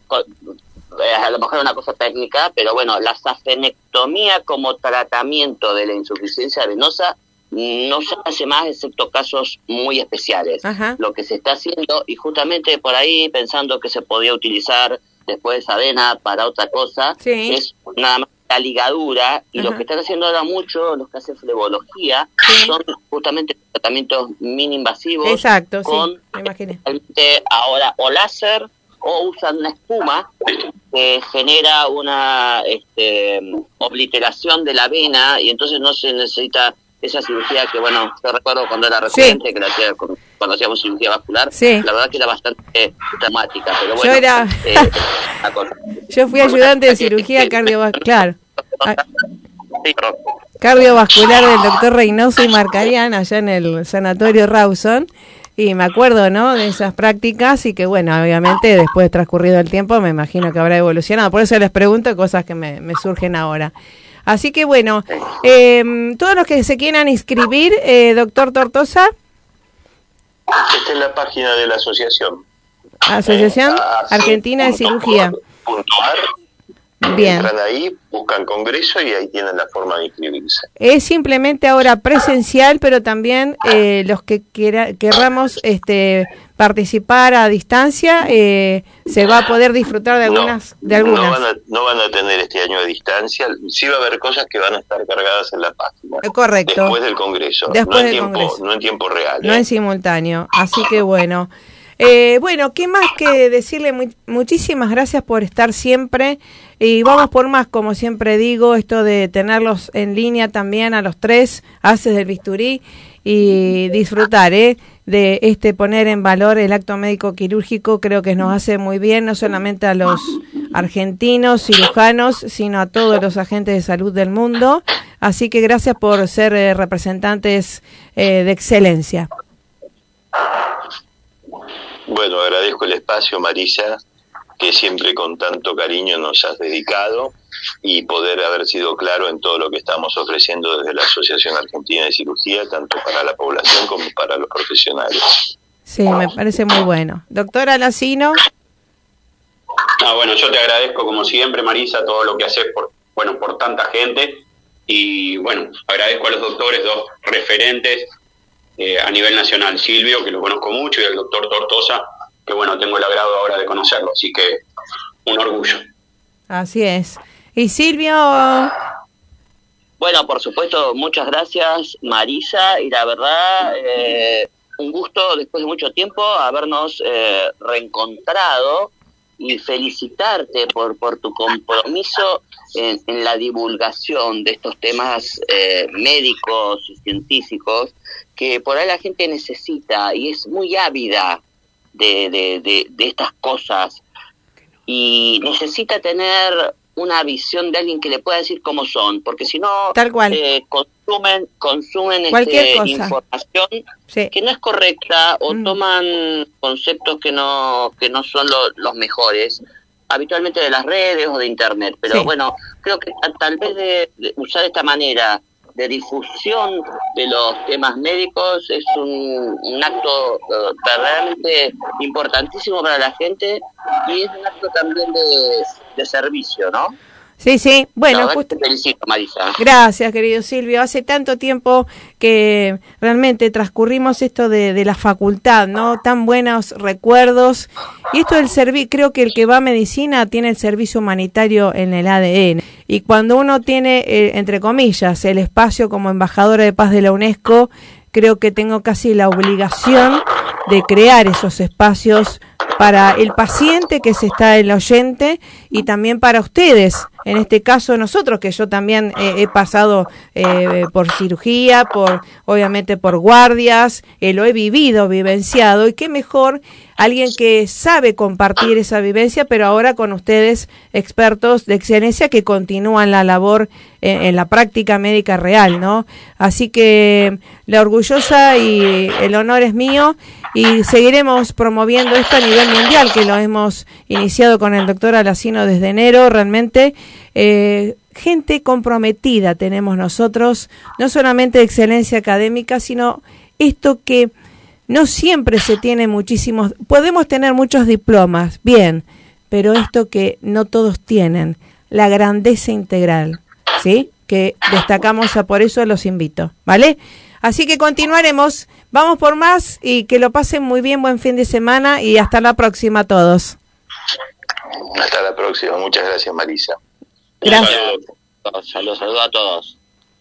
eh, a lo mejor una cosa técnica, pero bueno, la safenectomía como tratamiento de la insuficiencia venosa no se hace más excepto casos muy especiales. Lo que se está haciendo, y justamente por ahí pensando que se podía utilizar después esa vena para otra cosa, es nada más la ligadura, y lo que están haciendo ahora mucho los que hacen flebología son justamente tratamientos mini invasivos Exacto, con ahora o láser o usan una espuma que genera una este, obliteración de la vena y entonces no se necesita esa cirugía que, bueno, yo recuerdo cuando era residente, que la hacía, cuando hacíamos cirugía vascular, la verdad que era bastante traumática, pero bueno. Yo, era... Eh, yo fui ayudante de cirugía cardiovascular. Cardiovascular del doctor Reynoso y Marcarian allá en el sanatorio Rawson y me acuerdo, ¿no? De esas prácticas y que, bueno, obviamente después de transcurrido el tiempo me imagino que habrá evolucionado. Por eso les pregunto cosas que me, surgen ahora. Así que, bueno, eh, todos los que se quieran inscribir, eh, doctor Tortosa. Esta es la página de la asociación. Asociación Argentina de Cirugía. Bien. Entran ahí, buscan congreso y ahí tienen la forma de inscribirse. Es simplemente ahora presencial, pero también eh, los que quiera, querramos este, participar a distancia, eh, se va a poder disfrutar de algunas. No, de algunas. No, van a, tener este año de distancia, sí va a haber cosas que van a estar cargadas en la página. Eh, correcto. Después del congreso. Después no, en del tiempo, congreso. no en tiempo real. No en simultáneo. Así que bueno. Eh, bueno, ¿qué más que decirle? muchísimas gracias por estar siempre. Y vamos por más, como siempre digo, esto de tenerlos en línea también a los tres, haces del bisturí y disfrutar ¿eh? de este poner en valor el acto médico quirúrgico creo que nos hace muy bien no solamente a los argentinos cirujanos sino a todos los agentes de salud del mundo. Así que gracias por ser eh, representantes eh, de excelencia. Bueno agradezco el espacio Marisa que siempre con tanto cariño nos has dedicado y poder haber sido claro en todo lo que estamos ofreciendo desde la Asociación Argentina de Cirugía, tanto para la población como para los profesionales. Sí, me parece muy bueno. Doctora Lacino. Ah, bueno, yo te agradezco como siempre, Marisa, todo lo que haces por, bueno, por tanta gente y bueno, agradezco a los doctores, dos referentes eh, a nivel nacional, Silvio, que lo conozco mucho, y al doctor Tortosa, que bueno, tengo el agrado ahora de conocerlo, así que un orgullo. Así es. ¿Y Silvio? Bueno, por supuesto, muchas gracias Marisa y la verdad, eh, un gusto después de mucho tiempo habernos eh, reencontrado y felicitarte por, por tu compromiso en, la divulgación de estos temas eh, médicos y científicos que por ahí la gente necesita y es muy ávida de, de, de, estas cosas. Y necesita tener una visión de alguien que le pueda decir cómo son, porque si no Tal cual. Eh, consumen consumen este, información que no es correcta o mm. toman conceptos que no que no son los mejores habitualmente de las redes o de internet. Pero bueno creo que tal vez de usar de esta manera de difusión de los temas médicos es un, un acto uh, verdaderamente importantísimo para la gente y es un acto también de, de servicio, ¿no? Sí, sí, bueno, Gracias, querido Silvio. Hace tanto tiempo que realmente transcurrimos esto de, la facultad, ¿no? Tan buenos recuerdos. Y esto del servicio, creo que el que va a medicina tiene el servicio humanitario en el ADN. Y cuando uno tiene, eh, entre comillas, el espacio como embajadora de paz de la UNESCO, creo que tengo casi la obligación de crear esos espacios para el paciente que se está el oyente y también para ustedes. En este caso nosotros, que yo también he pasado eh, por cirugía, por obviamente por guardias, eh, lo he vivido, vivenciado, y qué mejor alguien que sabe compartir esa vivencia, pero ahora con ustedes, expertos de excelencia que continúan la labor en, en la práctica médica real, ¿no? Así que la orgullosa y el honor es mío y seguiremos promoviendo esto a nivel mundial, que lo hemos iniciado con el doctor Alacino desde enero, realmente. Eh, gente comprometida tenemos nosotros, no solamente de excelencia académica, sino esto que no siempre se tiene muchísimos, podemos tener muchos diplomas, bien, pero esto que no todos tienen, la grandeza integral, ¿sí? Que destacamos a por eso los invito, ¿vale? Así que continuaremos, vamos por más y que lo pasen muy bien, buen fin de semana y hasta la próxima a todos. Hasta la próxima, muchas gracias Marisa. Gracias. Saludos, saludos a todos.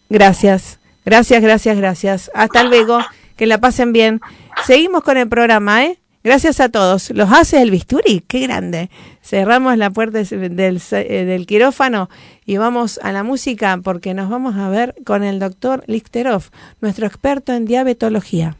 Gracias, gracias, gracias, gracias. Hasta luego, que la pasen bien. Seguimos con el programa, ¿eh? Gracias a todos. Los hace el bisturi, qué grande. Cerramos la puerta del, eh, del, quirófano y vamos a la música porque nos vamos a ver con el doctor Lichterov, nuestro experto en diabetología.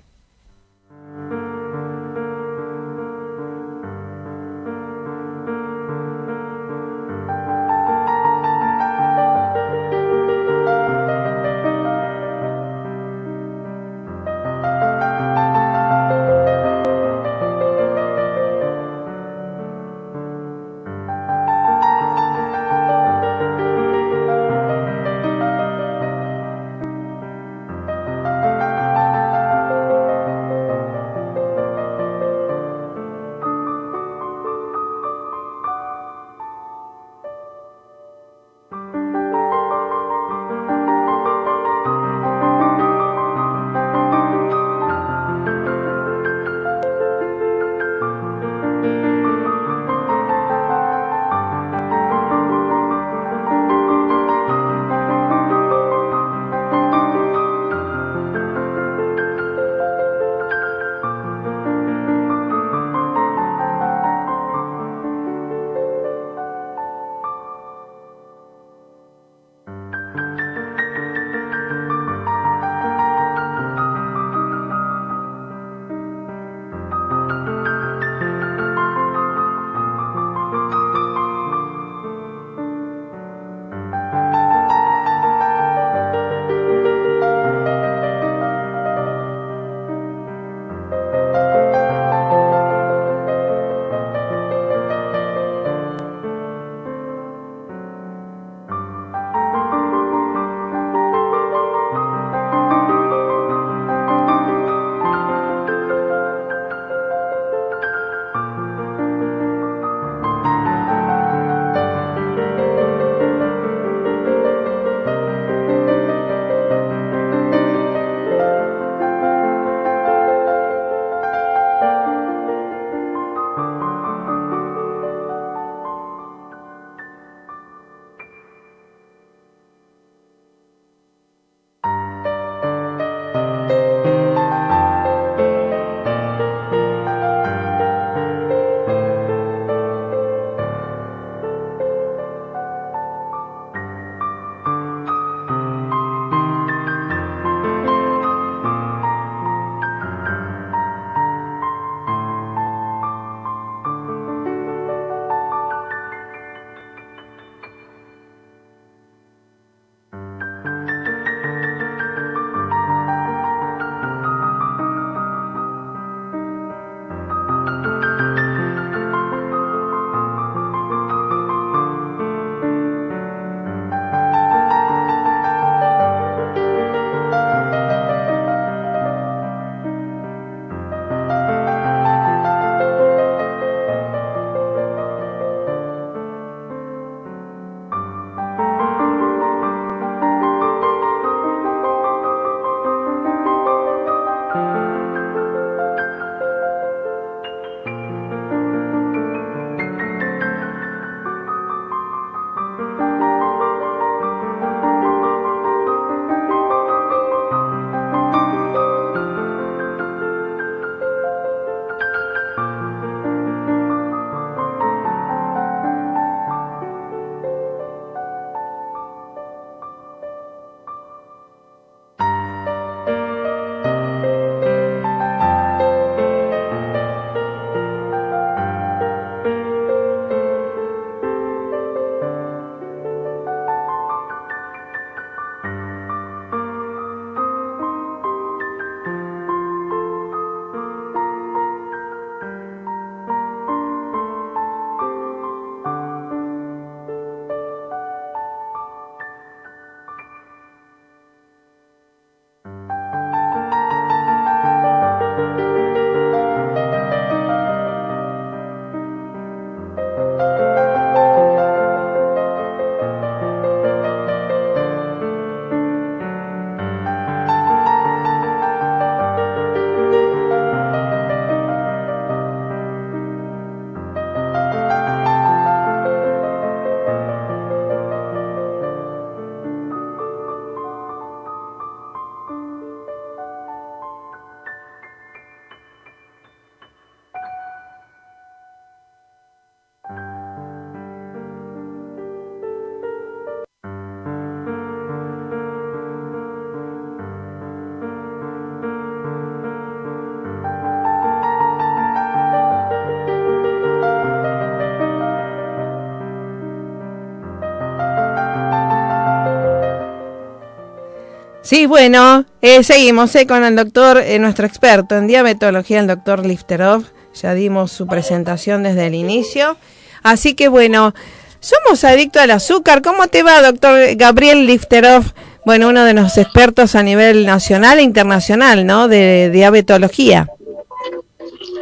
Sí, bueno, eh, seguimos eh, con el doctor, eh, nuestro experto en diabetología, el doctor Lifterov. Ya dimos su presentación desde el inicio. Así que bueno, somos adictos al azúcar. ¿Cómo te va, doctor Gabriel Lifterov? Bueno, uno de los expertos a nivel nacional e internacional, ¿no? De diabetología.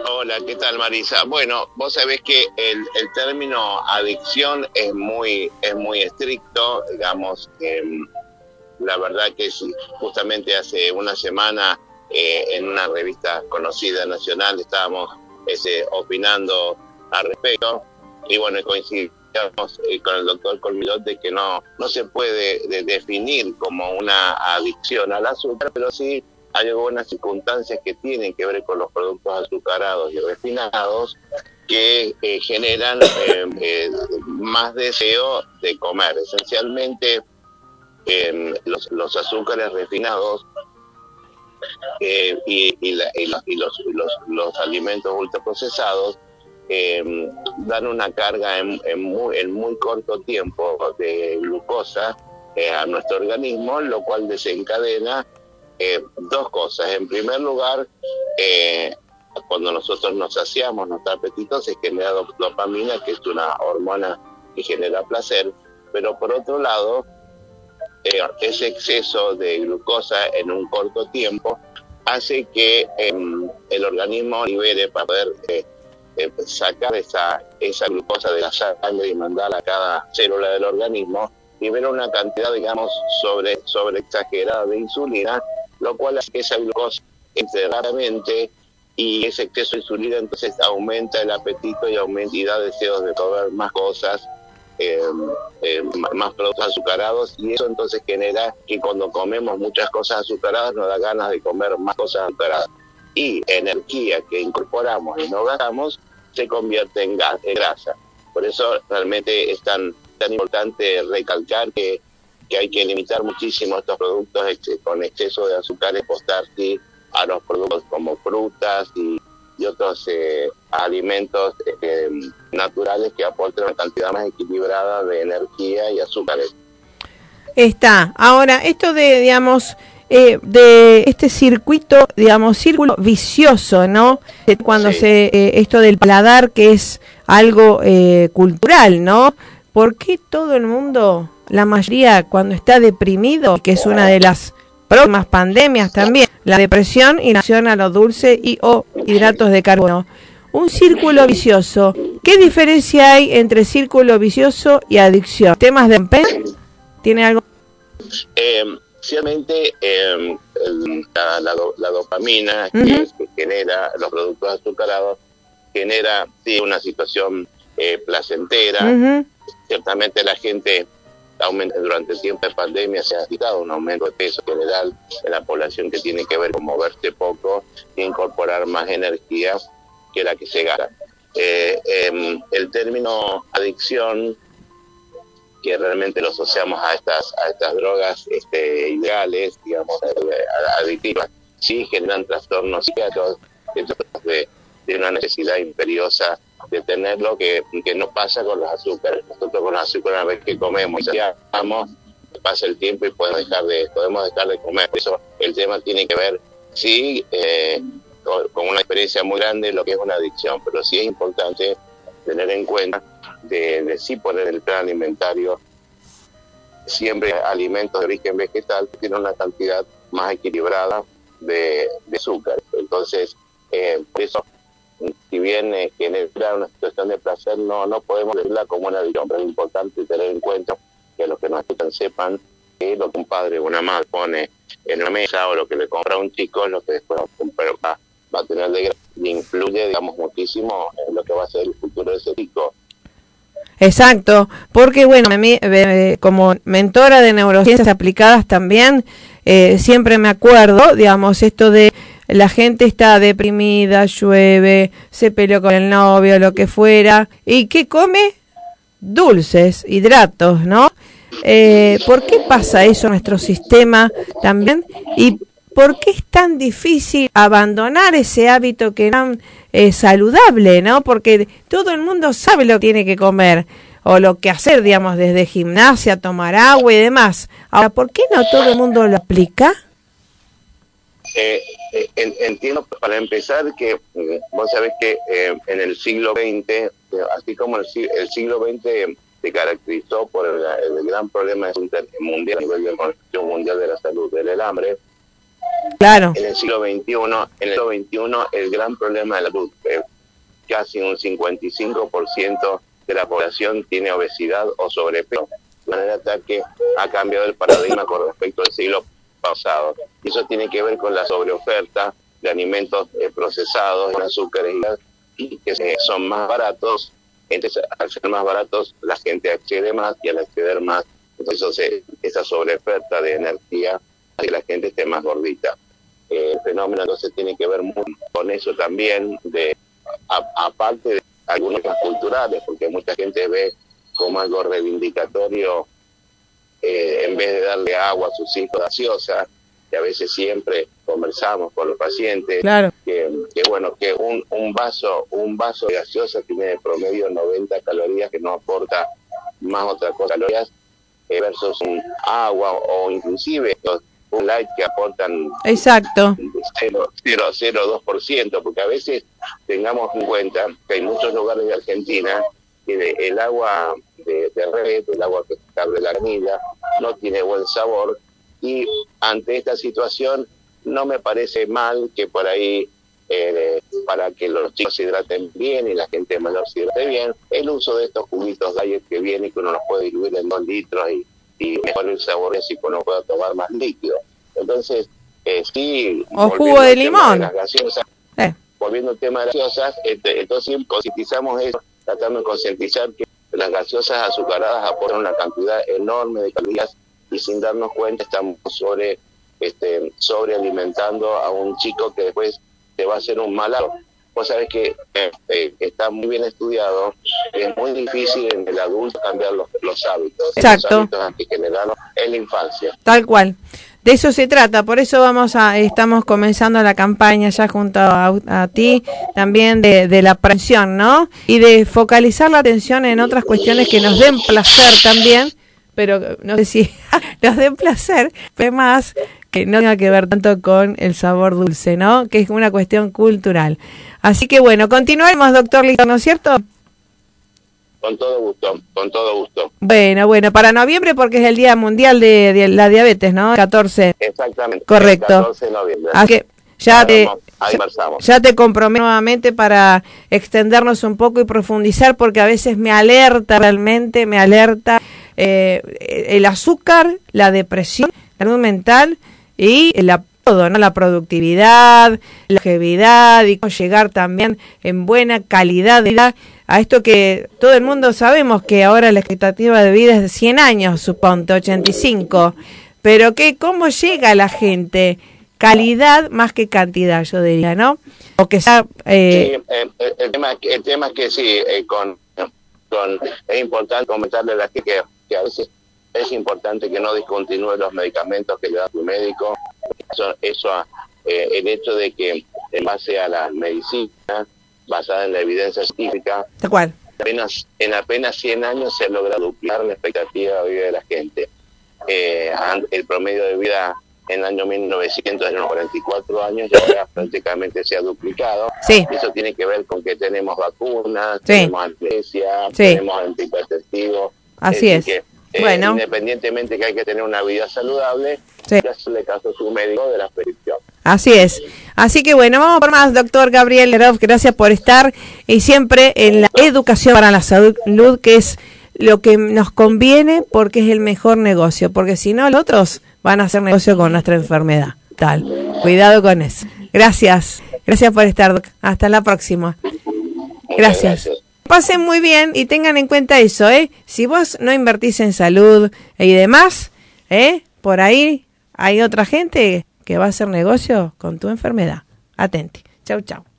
Hola, ¿qué tal Marisa? Bueno, vos sabés que el, el término adicción es muy, es muy estricto, digamos, em, la verdad que justamente hace una semana eh, en una revista conocida nacional estábamos ese, opinando al respecto y bueno, coincidimos eh, con el doctor Colmilot de que no, no se puede definir como una adicción al azúcar, pero sí hay algunas circunstancias que tienen que ver con los productos azucarados y refinados que eh, generan más deseo de comer. Esencialmente los, los, azúcares refinados eh, y, y, los, los, los, alimentos ultraprocesados eh, dan una carga en, en, muy, en, muy, corto tiempo de glucosa eh, a nuestro organismo, lo cual desencadena dos cosas. En primer lugar, cuando nosotros nos saciamos, nuestro apetito se genera dopamina, que es una hormona que genera placer, pero por otro lado, eh, ese exceso de glucosa en un corto tiempo hace que em, el organismo libere para poder eh, eh, sacar esa, esa glucosa de la sangre y mandarla a cada célula del organismo, libera una cantidad, digamos, sobre, sobre exagerada de insulina, lo cual hace que esa glucosa entre raramente y ese exceso de insulina entonces aumenta el apetito y aumenta y da deseos de comer más cosas eh, eh, más productos azucarados y eso entonces genera que cuando comemos muchas cosas azucaradas nos da ganas de comer más cosas azucaradas y energía que incorporamos y no gastamos se convierte en, gas, en grasa. Por eso realmente es tan, tan importante recalcar que, que hay que limitar muchísimo estos productos con exceso de azúcar y postar a los productos como frutas y y otros eh, alimentos eh, naturales que aporten una cantidad más equilibrada de energía y azúcares. Está. Ahora, esto de, digamos, eh, de este circuito, digamos, círculo vicioso, ¿no? Cuando se, esto del paladar, que es algo cultural, ¿no? ¿Por qué todo el mundo, la mayoría, cuando está deprimido, que es una de las próximas pandemias también, la depresión y nación a lo dulce y o hidratos de carbono. Un círculo vicioso. ¿Qué diferencia hay entre círculo vicioso y adicción? ¿Temas de empeño? ¿Tiene algo? Eh, ciertamente em, la, dopamina que, genera los productos azucarados genera sí, una situación eh, placentera. Ciertamente la gente durante el tiempo de pandemia se ha citado un aumento de peso general en la población que tiene que ver con moverse poco e incorporar más energía que la que se gasta. Eh, em, el término adicción, que realmente lo asociamos a estas, a estas drogas este, ilegales, digamos, adictivas, sí generan trastornos psiquiátricos de, de una necesidad imperiosa de tenerlo que, que no pasa con los azúcares. Nosotros con los azúcares una vez que comemos y vamos, pasa el tiempo y podemos dejar de, podemos dejar de comer. Eso el tema tiene que ver, sí, eh, con, una experiencia muy grande lo que es una adicción, pero sí es importante tener en cuenta de, de sí poner el plan alimentario siempre alimentos de origen vegetal que tienen una cantidad más equilibrada de, de azúcar. Entonces, eh, por eso si bien eh, genera una situación de placer, no, no podemos decirla como una adicción, pero es importante tener en cuenta que los que nos escuchan sepan que lo que un padre o una madre pone en la mesa o lo que le compra a un chico es lo que después va, va a tener de influye, digamos, muchísimo en lo que va a ser el futuro de ese chico. Exacto, porque bueno, a mí, eh, como mentora de neurociencias aplicadas también, eh, siempre me acuerdo, digamos, esto de la gente está deprimida, llueve, se peleó con el novio, lo que fuera, y ¿qué come? Dulces, hidratos, ¿no? Eh, ¿Por qué pasa eso en nuestro sistema también? ¿Y por qué es tan difícil abandonar ese hábito que era eh, saludable, ¿no? Porque todo el mundo sabe lo que tiene que comer. o lo que hacer, digamos, desde gimnasia, tomar agua y demás. Ahora, ¿por qué no todo el mundo lo aplica? Eh, eh entiendo para empezar que eh, vos sabés que eh, en el siglo XX, así como el, siglo XX se caracterizó por el, gran problema mundial a nivel de Organización Mundial de la Salud del hambre, claro. en el siglo XXI, en el siglo XXI el gran problema de la salud, casi un 55% de la población tiene obesidad o sobrepeso. De manera tal que ha cambiado el paradigma con respecto al siglo pasado. Eso tiene que ver con la sobreoferta de alimentos eh, procesados, azúcares y que son más baratos. Entonces, al ser más baratos, la gente accede más y al acceder más, entonces esa sobreoferta de energía hace que la gente esté más gordita. Eh, el fenómeno entonces tiene que ver mucho con eso también, de aparte de algunos culturales, porque mucha gente ve como algo reivindicatorio eh, en vez de darle agua a sus hijos gaseosa, que a veces siempre conversamos con los pacientes, que, bueno, que un, un vaso un vaso de gaseosa tiene de promedio 90 calorías que no aporta más otra cosa calorías eh, versus un agua o inclusive un light que aportan exacto. 0,02%, porque a veces tengamos en cuenta que hay muchos lugares de Argentina que el agua de, red, el agua que de la anilla, no tiene buen sabor y ante esta situación no me parece mal que por ahí eh, para que los chicos se hidraten bien y la gente menor se hidrate bien, el uso de estos juguitos diet que viene y que uno los puede diluir en dos litros y, y mejor el sabor es y que uno pueda tomar más líquido. Entonces, eh, sí... O jugo de limón. Eh. Volviendo al tema de las gaseosas, este, entonces concientizamos eso, tratando de concientizar que las gaseosas azucaradas aportan una cantidad enorme de calorías y sin darnos cuenta estamos sobre este sobrealimentando a un chico que después te va a hacer un mal Vos sabés que eh, eh, está muy bien estudiado, es muy difícil en el adulto cambiar los, hábitos. Exacto. Los hábitos antigenerales en la infancia. Tal cual. De eso se trata, por eso vamos a, estamos comenzando la campaña ya junto a, ti, también de, de, la prevención, ¿no? Y de focalizar la atención en otras cuestiones que nos den placer también, pero no sé si nos den placer, pero más que no tenga que ver tanto con el sabor dulce, ¿no? Que es una cuestión cultural. Así que bueno, continuaremos, doctor Lito, ¿no es cierto? Con todo gusto, con todo gusto. Bueno, bueno, para noviembre porque es el Día Mundial de, la Diabetes, ¿no? 14. Exactamente. Correcto. 14 de noviembre. Así que ya te, ya, te comprometo nuevamente para extendernos un poco y profundizar porque a veces me alerta realmente, me alerta eh, el azúcar, la depresión, la salud mental y la todo, ¿no? La productividad, la longevidad y cómo llegar también en buena calidad de vida a esto que todo el mundo sabemos que ahora la expectativa de vida es de 100 años, suponte, 85. Pero que cómo llega la gente calidad más que cantidad, yo diría, ¿no? O que sea... Eh... Sí, el, tema, el tema es que sí, eh, con, con, es importante comentarle a la gente que, que a veces es importante que no discontinúe los medicamentos que le da tu médico. Eso, eso eh, el hecho de que en base a la medicina, basada en la evidencia científica? Apenas, en apenas 100 años se logra duplicar la expectativa de vida de la gente. Eh, el promedio de vida en el año 1900 era 44 años y ahora prácticamente se ha duplicado. Sí. Eso tiene que ver con que tenemos vacunas, tenemos anestesia, tenemos antihipertensivos. Así es. Eh, bueno. Independientemente que hay que tener una vida saludable, sí. hacerle caso a su médico de la prescripción. Así es. Así que bueno, vamos por más, doctor Gabriel Leroff, gracias por estar y siempre en la educación para la salud, que es lo que nos conviene porque es el mejor negocio, porque si no, los otros van a hacer negocio con nuestra enfermedad. Tal. Cuidado con eso. Gracias. Gracias por estar, Hasta la próxima. gracias pasen muy bien y tengan en cuenta eso, ¿eh? Si vos no invertís en salud y demás, ¿eh? Por ahí hay otra gente que va a hacer negocio con tu enfermedad. Atente. Chau, chau.